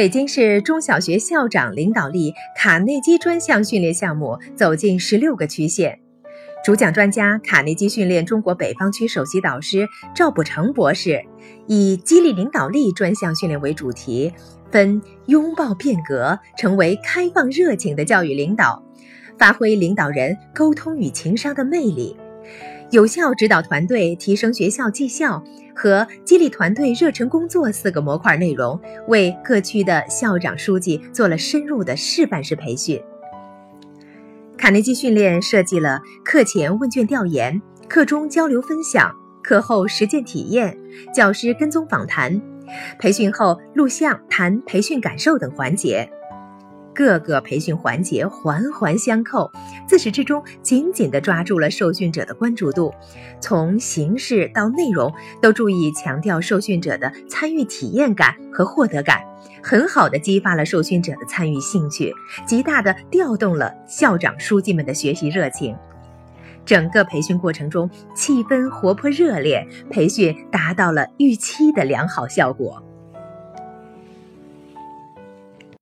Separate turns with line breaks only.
北京市中小学校长领导力卡内基专项训练项目走进十六个区县，主讲专家卡内基训练中国北方区首席导师赵补成博士，以激励领导力专项训练为主题，分拥抱变革，成为开放热情的教育领导，发挥领导人沟通与情商的魅力。有效指导团队提升学校绩效和激励团队热忱工作四个模块内容，为各区的校长、书记做了深入的示范式培训。卡内基训练设计了课前问卷调研、课中交流分享、课后实践体验、教师跟踪访谈、培训后录像谈培训感受等环节。各个培训环节环环相扣，自始至终紧紧地抓住了受训者的关注度，从形式到内容都注意强调受训者的参与体验感和获得感，很好地激发了受训者的参与兴趣，极大地调动了校长、书记们的学习热情。整个培训过程中气氛活泼热烈，培训达到了预期的良好效果。